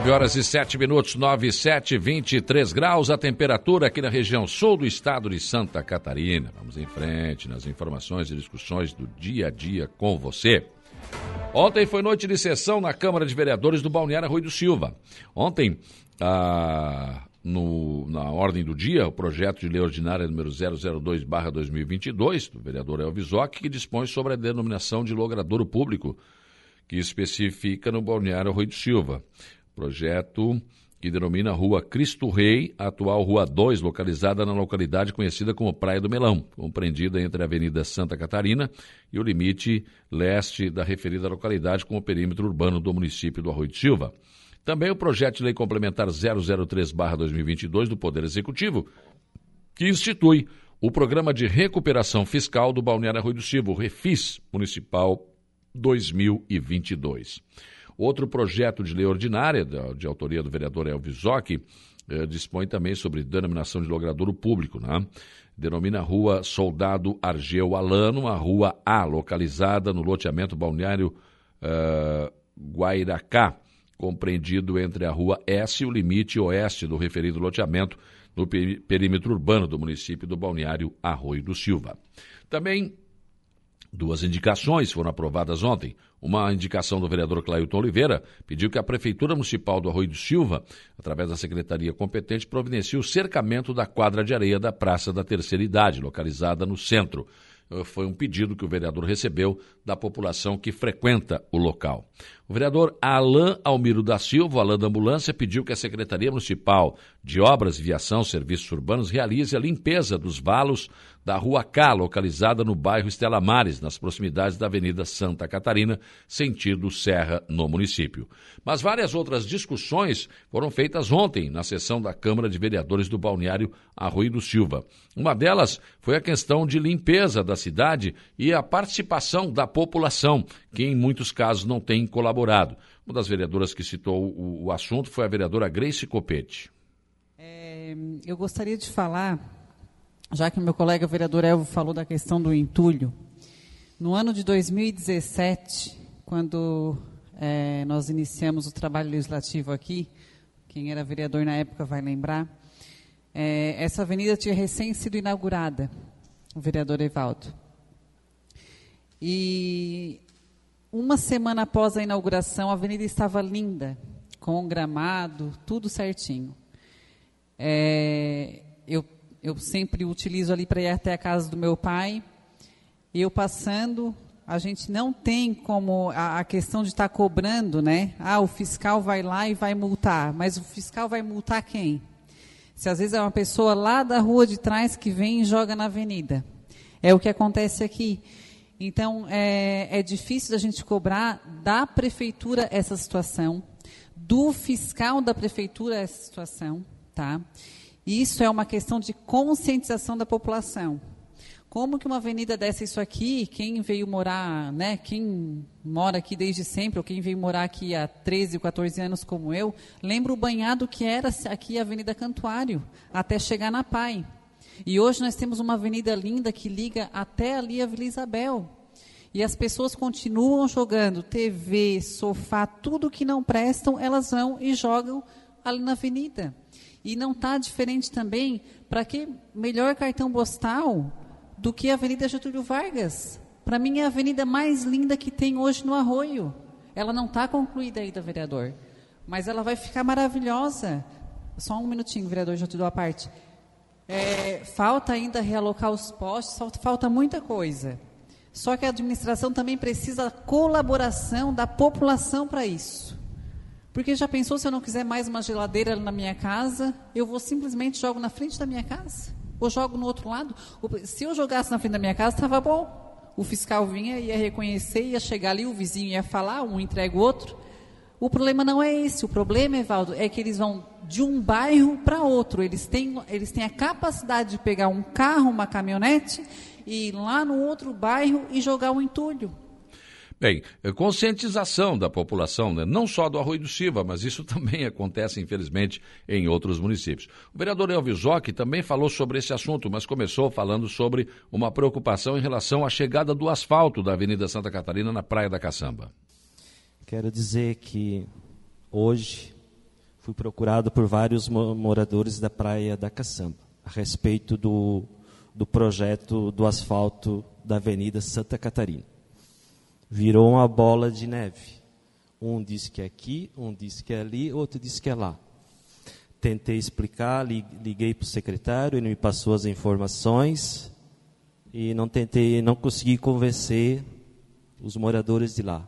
9 horas e 7 minutos, 9 e 7, 23 graus a temperatura aqui na região sul do estado de Santa Catarina. Vamos em frente nas informações e discussões do dia a dia com você. Ontem foi noite de sessão na Câmara de Vereadores do Balneário Rui do Silva. Ontem, ah, no, na ordem do dia, o projeto de lei ordinária número 002-2022, do vereador Elvis Ock, que dispõe sobre a denominação de logradouro público, que especifica no Balneário Rui do Silva. Projeto que denomina Rua Cristo Rei, atual Rua 2, localizada na localidade conhecida como Praia do Melão, compreendida entre a Avenida Santa Catarina e o limite leste da referida localidade com o perímetro urbano do município do Arroio de Silva. Também o projeto de lei complementar 003/2022 do Poder Executivo, que institui o Programa de Recuperação Fiscal do Balneário Arroio do Silva, o Refis Municipal 2022. Outro projeto de lei ordinária, de autoria do vereador Elvis Zoc, eh, dispõe também sobre denominação de logradouro público. Né? Denomina rua Soldado Argeu Alano, a rua A, localizada no loteamento balneário uh, Guairacá, compreendido entre a rua S e o limite oeste do referido loteamento, no perímetro urbano do município do balneário Arroio do Silva. Também Duas indicações foram aprovadas ontem. Uma indicação do vereador Clailton Oliveira pediu que a Prefeitura Municipal do Arroio do Silva, através da Secretaria competente, providencie o cercamento da quadra de areia da Praça da Terceira Idade, localizada no centro. Eh, foi um pedido que o vereador recebeu da população que frequenta o local. O vereador Alain Almiro da Silva, Alain da Ambulância, pediu que a Secretaria Municipal de Obras, Viação, Serviços Urbanos realize a limpeza dos valos da Rua K, localizada no bairro Estela Mares, nas proximidades da Avenida Santa Catarina, sentido Serra, no município. Mas várias outras discussões foram feitas ontem na sessão da Câmara de Vereadores do Balneário Arroio do Silva. Uma delas foi a questão de limpeza da cidade e a participação da população, que em muitos casos não tem colaborado. Uma das vereadoras que citou o, assunto foi a vereadora Grace Copete. É, eu gostaria de falar já que meu colega vereador Elvo falou da questão do entulho, no ano de 2017, quando é, nós iniciamos o trabalho legislativo aqui, quem era vereador na época vai lembrar, é, essa avenida tinha recém sido inaugurada, o vereador Evaldo. E uma semana após a inauguração, a avenida estava linda, com gramado, tudo certinho. É, eu eu sempre utilizo ali para ir até a casa do meu pai. Eu passando, a gente não tem como a, a questão de estar tá cobrando, né? Ah, o fiscal vai lá e vai multar, mas o fiscal vai multar quem? Se às vezes é uma pessoa lá da rua de trás que vem e joga na avenida. É o que acontece aqui. Então, é, é difícil a gente cobrar da prefeitura essa situação, do fiscal da prefeitura essa situação, tá? Isso é uma questão de conscientização da população. Como que uma avenida dessa isso aqui, quem veio morar, né, quem mora aqui desde sempre, ou quem veio morar aqui há 13, 14 anos como eu, lembra o banhado que era aqui a Avenida Cantuário, até chegar na Pai. E hoje nós temos uma avenida linda que liga até ali a Vila Isabel. E as pessoas continuam jogando TV, sofá, tudo que não prestam, elas vão e jogam ali na avenida. E não está diferente também, para que melhor cartão postal do que a Avenida Getúlio Vargas? Para mim é a avenida mais linda que tem hoje no Arroio. Ela não está concluída ainda, vereador. Mas ela vai ficar maravilhosa. Só um minutinho, vereador, já te a parte. É, falta ainda realocar os postes, falta muita coisa. Só que a administração também precisa da colaboração da população para isso. Porque já pensou se eu não quiser mais uma geladeira na minha casa, eu vou simplesmente jogo na frente da minha casa? Ou jogo no outro lado? Se eu jogasse na frente da minha casa, estava bom. O fiscal vinha, ia reconhecer, ia chegar ali, o vizinho ia falar, um entrega o outro. O problema não é esse. O problema, Evaldo, é que eles vão de um bairro para outro. Eles têm, eles têm a capacidade de pegar um carro, uma caminhonete, e ir lá no outro bairro e jogar o entulho. Bem, é conscientização da população, né? não só do Arroio do Silva, mas isso também acontece, infelizmente, em outros municípios. O vereador Elvis Zoc também falou sobre esse assunto, mas começou falando sobre uma preocupação em relação à chegada do asfalto da Avenida Santa Catarina na Praia da Caçamba. Quero dizer que hoje fui procurado por vários moradores da praia da Caçamba a respeito do, do projeto do asfalto da Avenida Santa Catarina. Virou uma bola de neve. Um disse que é aqui, um disse que é ali, outro disse que é lá. Tentei explicar, liguei para o secretário, ele me passou as informações e não tentei, não consegui convencer os moradores de lá.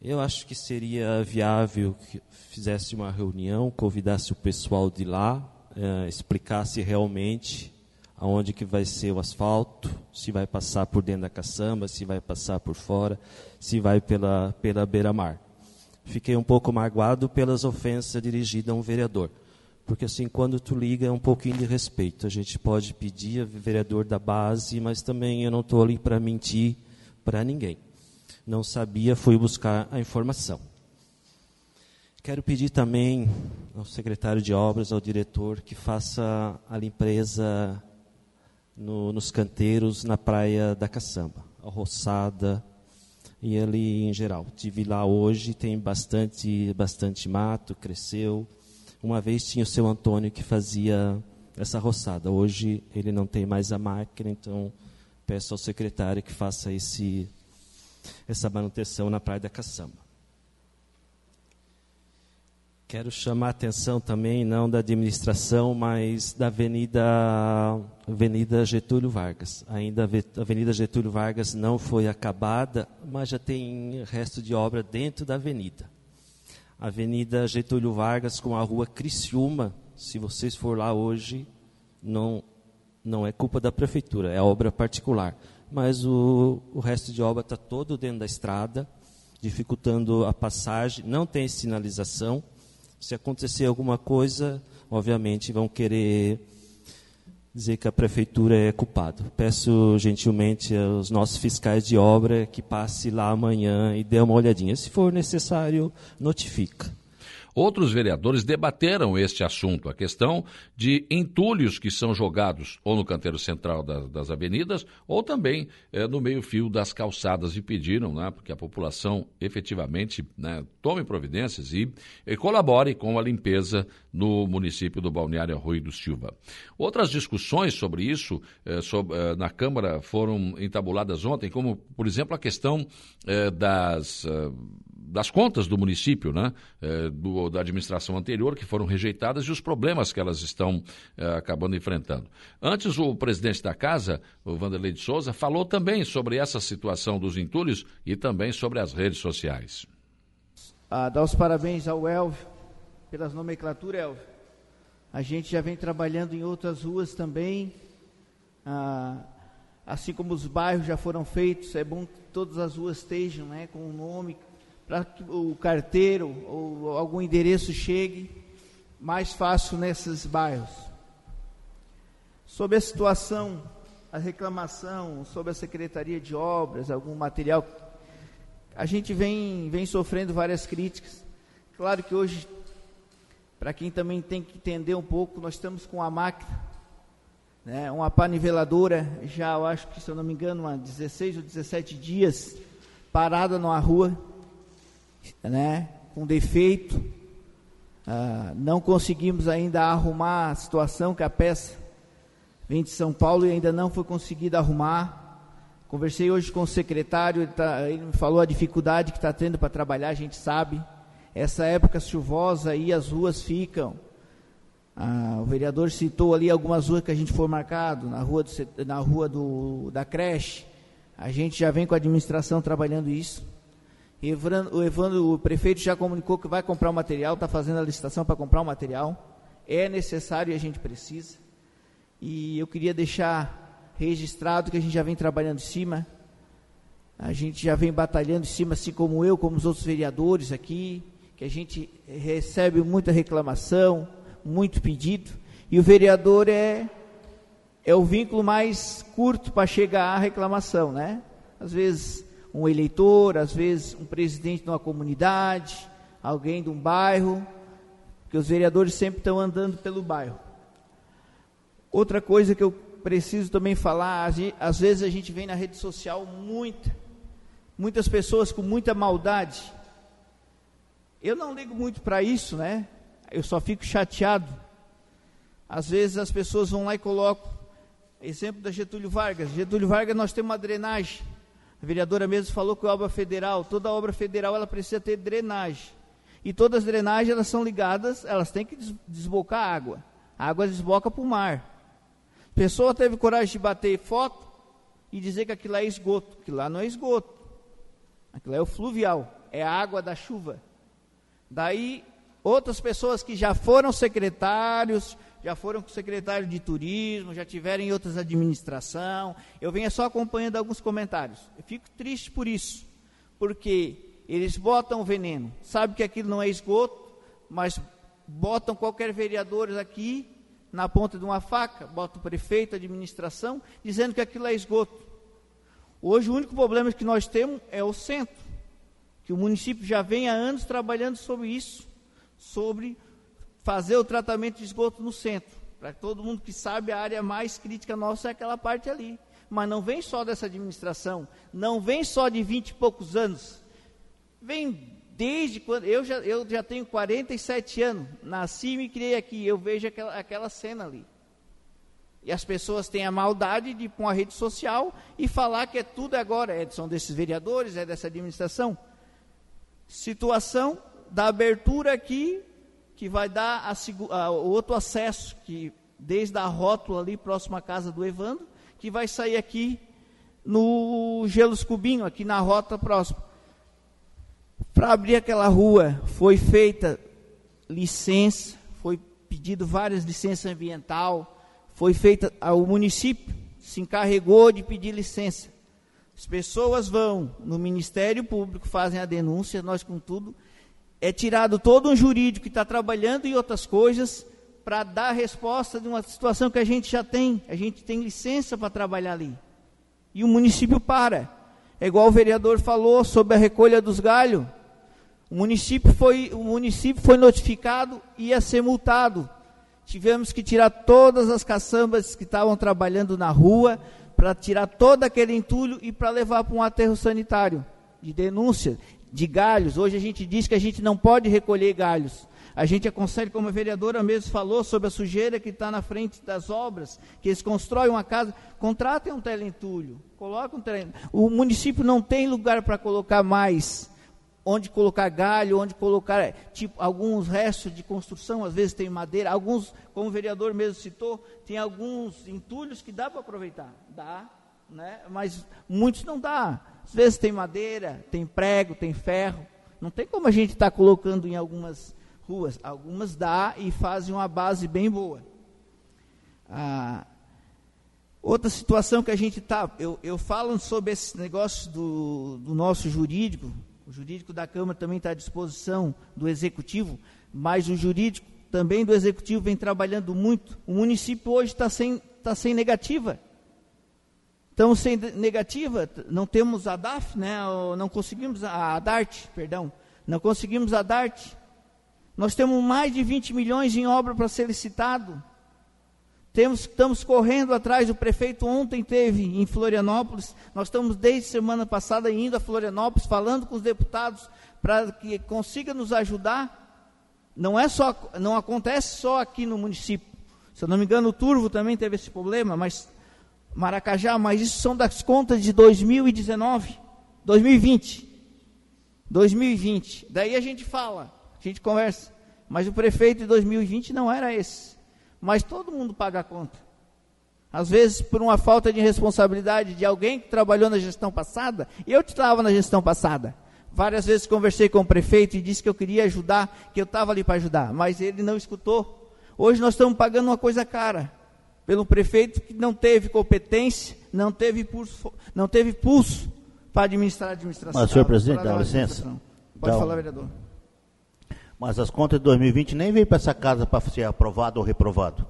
Eu acho que seria viável que fizesse uma reunião, convidasse o pessoal de lá, eh, explicasse realmente aonde que vai ser o asfalto, se vai passar por dentro da caçamba, se vai passar por fora, se vai pela, pela beira-mar. Fiquei um pouco magoado pelas ofensas dirigidas a um vereador. Porque assim, quando tu liga, é um pouquinho de respeito. A gente pode pedir a vereador da base, mas também eu não estou ali para mentir para ninguém não sabia, fui buscar a informação. Quero pedir também ao secretário de obras, ao diretor, que faça a limpeza no, nos canteiros na praia da Caçamba, a roçada e ali em geral. Tive lá hoje, tem bastante, bastante mato, cresceu. Uma vez tinha o seu Antônio que fazia essa roçada. Hoje ele não tem mais a máquina, então peço ao secretário que faça esse essa manutenção na Praia da Caçamba. Quero chamar a atenção também, não da administração, mas da Avenida, Avenida Getúlio Vargas. Ainda a Avenida Getúlio Vargas não foi acabada, mas já tem resto de obra dentro da avenida. Avenida Getúlio Vargas com a rua Criciúma, se vocês for lá hoje, não, não é culpa da prefeitura, é obra particular mas o, o resto de obra está todo dentro da estrada, dificultando a passagem, não tem sinalização. Se acontecer alguma coisa, obviamente vão querer dizer que a prefeitura é culpada. Peço gentilmente aos nossos fiscais de obra que passe lá amanhã e dê uma olhadinha. Se for necessário, notifica. Outros vereadores debateram este assunto, a questão de entulhos que são jogados ou no canteiro central das, das avenidas ou também é, no meio-fio das calçadas e pediram né, que a população efetivamente né, tome providências e, e, colabore com a limpeza no município do Balneário Rui do Silva. Outras discussões sobre isso é, sobre, é, na Câmara foram entabuladas ontem, como, por exemplo, a questão das das contas do município, né, é, do, da administração anterior, que foram rejeitadas e os problemas que elas estão é, acabando enfrentando. Antes, o presidente da casa, o Vanderlei de Souza, falou também sobre essa situação dos entulhos e também sobre as redes sociais. Ah, dar os parabéns ao Elvio pelas nomenclaturas, Elvio. A gente já vem trabalhando em outras ruas também. Ah, assim como os bairros já foram feitos, é bom que todas as ruas estejam né, com o nome, para que o carteiro ou algum endereço chegue mais fácil nesses bairros. Sobre a situação, a reclamação sobre a Secretaria de Obras, algum material, a gente vem, vem sofrendo várias críticas. Claro que hoje, para quem também tem que entender um pouco, nós estamos com a máquina, né, uma pá niveladora, já eu acho que, se eu não me engano, há 16 ou 17 dias, parada numa rua, né, com defeito. Ah, não conseguimos ainda arrumar a situação que a peça vem de São Paulo e ainda não foi conseguida arrumar. Conversei hoje com o secretário, ele, tá, ele me falou a dificuldade que está tendo para trabalhar, a gente sabe. Essa época chuvosa aí as ruas ficam. Ah, o vereador citou ali algumas ruas que a gente for marcado, na rua, do, na rua do, da creche. A gente já vem com a administração trabalhando isso. Evandro, o, Evandro, o prefeito já comunicou que vai comprar o material, está fazendo a licitação para comprar o material. É necessário e a gente precisa. E eu queria deixar registrado que a gente já vem trabalhando em cima. A gente já vem batalhando em cima, assim como eu, como os outros vereadores aqui, que a gente recebe muita reclamação, muito pedido. E o vereador é, é o vínculo mais curto para chegar à reclamação, né? Às vezes um eleitor, às vezes um presidente de uma comunidade, alguém de um bairro, porque os vereadores sempre estão andando pelo bairro. Outra coisa que eu preciso também falar, às vezes a gente vê na rede social muita, muitas pessoas com muita maldade. Eu não ligo muito para isso, né? eu só fico chateado. Às vezes as pessoas vão lá e colocam, exemplo da Getúlio Vargas. Getúlio Vargas nós temos uma drenagem. A vereadora mesmo falou que é obra federal, toda obra federal ela precisa ter drenagem. E todas as drenagens elas são ligadas, elas têm que desbocar água. A água desboca para o mar. A pessoa teve coragem de bater foto e dizer que aquilo é esgoto, que lá não é esgoto. Aquilo é o fluvial, é a água da chuva. Daí outras pessoas que já foram secretários, já foram secretários de turismo, já tiveram em outras administração. Eu venho só acompanhando alguns comentários. Eu fico triste por isso, porque eles botam veneno. Sabe que aquilo não é esgoto, mas botam qualquer vereador aqui na ponta de uma faca, botam o prefeito, a administração, dizendo que aquilo é esgoto. Hoje o único problema que nós temos é o centro, que o município já vem há anos trabalhando sobre isso, sobre fazer o tratamento de esgoto no centro. Para todo mundo que sabe, a área mais crítica nossa é aquela parte ali. Mas não vem só dessa administração, não vem só de 20 e poucos anos. Vem desde quando. Eu já, eu já tenho 47 anos, nasci e me criei aqui. Eu vejo aquela, aquela cena ali. E as pessoas têm a maldade de ir para uma rede social e falar que é tudo agora. É, são desses vereadores, é dessa administração. Situação da abertura aqui que vai dar a, a, outro acesso, que desde a rótula ali próximo à casa do Evandro, que vai sair aqui no Gelos Cubinho, aqui na rota próxima. Para abrir aquela rua foi feita licença, foi pedido várias licenças ambiental, foi feita, o município se encarregou de pedir licença. As pessoas vão no Ministério Público, fazem a denúncia, nós com tudo, é tirado todo um jurídico que está trabalhando em outras coisas para dar resposta de uma situação que a gente já tem. A gente tem licença para trabalhar ali. E o município para. É igual o vereador falou sobre a recolha dos galhos. O município foi, o município foi notificado e ia ser multado. Tivemos que tirar todas as caçambas que estavam trabalhando na rua, para tirar todo aquele entulho e para levar para um aterro sanitário de denúncia de galhos. Hoje a gente diz que a gente não pode recolher galhos. A gente aconselha, como a vereadora mesmo falou, sobre a sujeira que está na frente das obras, que eles constroem uma casa, contratem um telentulho, coloquem um telentulho. O município não tem lugar para colocar mais, onde colocar galho, onde colocar, tipo, alguns restos de construção, às vezes tem madeira, alguns, como o vereador mesmo citou, tem alguns entulhos que dá para aproveitar, dá, né? mas muitos não dá. Às vezes tem madeira, tem prego, tem ferro. Não tem como a gente estar tá colocando em algumas ruas. Algumas dá e fazem uma base bem boa. Ah, outra situação que a gente está, eu, eu falo sobre esse negócio do, do nosso jurídico, o jurídico da Câmara também está à disposição do Executivo, mas o jurídico também do Executivo vem trabalhando muito. O município hoje está sem, tá sem negativa. Estamos sem negativa, não temos a DAF, né? não conseguimos a, a DART, perdão, não conseguimos a DART. Nós temos mais de 20 milhões em obra para ser licitado. Temos, estamos correndo atrás, o prefeito ontem teve em Florianópolis, nós estamos desde semana passada indo a Florianópolis, falando com os deputados para que consiga nos ajudar. Não é só, não acontece só aqui no município. Se eu não me engano, o Turvo também teve esse problema, mas Maracajá, mas isso são das contas de 2019, 2020. 2020. Daí a gente fala, a gente conversa. Mas o prefeito de 2020 não era esse. Mas todo mundo paga a conta. Às vezes por uma falta de responsabilidade de alguém que trabalhou na gestão passada. Eu estava na gestão passada. Várias vezes conversei com o prefeito e disse que eu queria ajudar, que eu estava ali para ajudar, mas ele não escutou. Hoje nós estamos pagando uma coisa cara pelo prefeito que não teve competência, não teve pulso, não teve pulso para administrar a administração. Mas, senhor presidente, dá licença. Pode dá falar, vereador. Mas as contas de 2020 nem veio para essa casa para ser aprovado ou reprovado.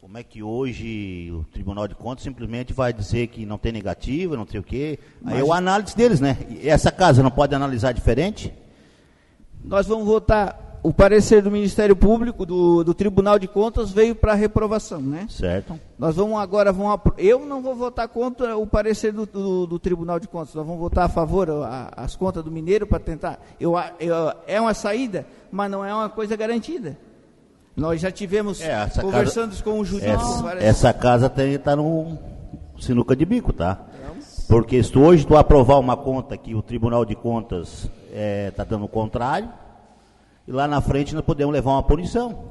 Como é que hoje o Tribunal de Contas simplesmente vai dizer que não tem negativa, não sei o quê? Mas... Aí é o análise deles, né? E essa casa não pode analisar diferente? Nós vamos votar o parecer do Ministério Público, do, do Tribunal de Contas, veio para reprovação, né? Certo. Nós vamos agora, vamos, eu não vou votar contra o parecer do, do, do Tribunal de Contas, nós vamos votar a favor a, as contas do Mineiro para tentar. Eu, eu, é uma saída, mas não é uma coisa garantida. Nós já tivemos É, conversando casa- com o jurídico. Essa, essa casa está no sinuca de bico, tá? Porque se tu hoje tu aprovar uma conta que o Tribunal de Contas está dando o contrário, e lá na frente nós podemos levar uma punição.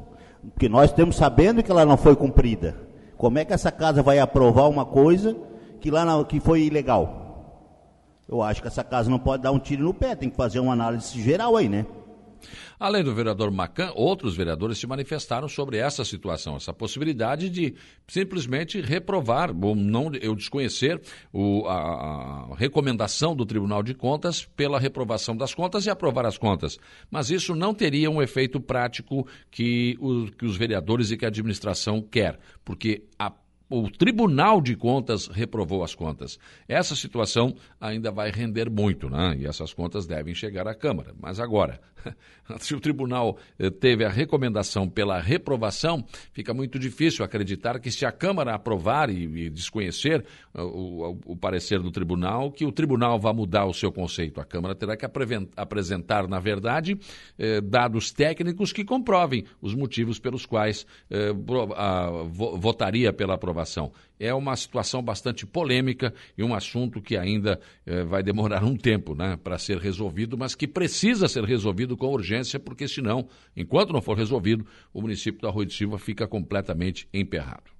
Porque nós estamos sabendo que ela não foi cumprida. Como é que essa casa vai aprovar uma coisa que lá na- que foi ilegal? Eu acho que essa casa não pode dar um tiro no pé, tem que fazer uma análise geral aí, né? Além do vereador Macan, outros vereadores se manifestaram sobre essa situação, essa possibilidade de simplesmente reprovar, ou não eu desconhecer o- a, a recomendação do Tribunal de Contas pela reprovação das contas e aprovar as contas. Mas isso não teria um efeito prático que, o- que os vereadores e que a administração quer, porque a o Tribunal de Contas reprovou as contas. Essa situação ainda vai render muito, né? E essas contas devem chegar à Câmara. Mas agora, se o tribunal eh, teve a recomendação pela reprovação, fica muito difícil acreditar que se a Câmara aprovar e, e desconhecer eh, o, o- o parecer do tribunal, que o tribunal vá mudar o seu conceito. A Câmara terá que apresentar, na verdade, eh, dados técnicos que comprovem os motivos pelos quais eh, a- vo- votaria pela aprovação. É uma situação bastante polêmica e um assunto que ainda eh, vai demorar um tempo né, para ser resolvido, mas que precisa ser resolvido com urgência, porque senão, enquanto não for resolvido, o município da Rua de Silva fica completamente emperrado.